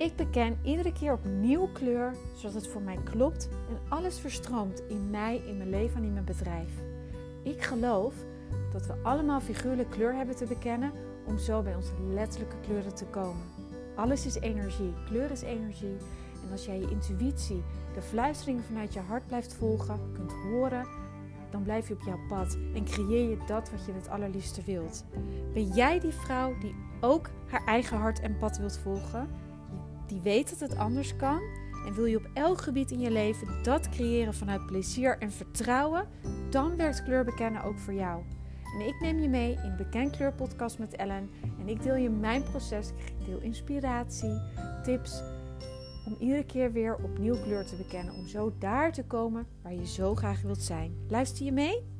Ik beken iedere keer opnieuw kleur, zodat het voor mij klopt en alles verstroomt in mij, in mijn leven en in mijn bedrijf. Ik geloof dat we allemaal figuurlijk kleur hebben te bekennen om zo bij onze letterlijke kleuren te komen. Alles is energie, kleur is energie. En als jij je intuïtie, de fluisteringen vanuit je hart blijft volgen, kunt horen, dan blijf je op jouw pad en creëer je dat wat je het allerliefste wilt. Ben jij die vrouw die ook haar eigen hart en pad wilt volgen? Die weet dat het anders kan? En wil je op elk gebied in je leven dat creëren vanuit plezier en vertrouwen? Dan werkt kleur bekennen ook voor jou. En ik neem je mee in de Beken Kleur podcast met Ellen. En ik deel je mijn proces. Ik deel inspiratie, tips om iedere keer weer opnieuw kleur te bekennen. Om zo daar te komen waar je zo graag wilt zijn. Luister je mee?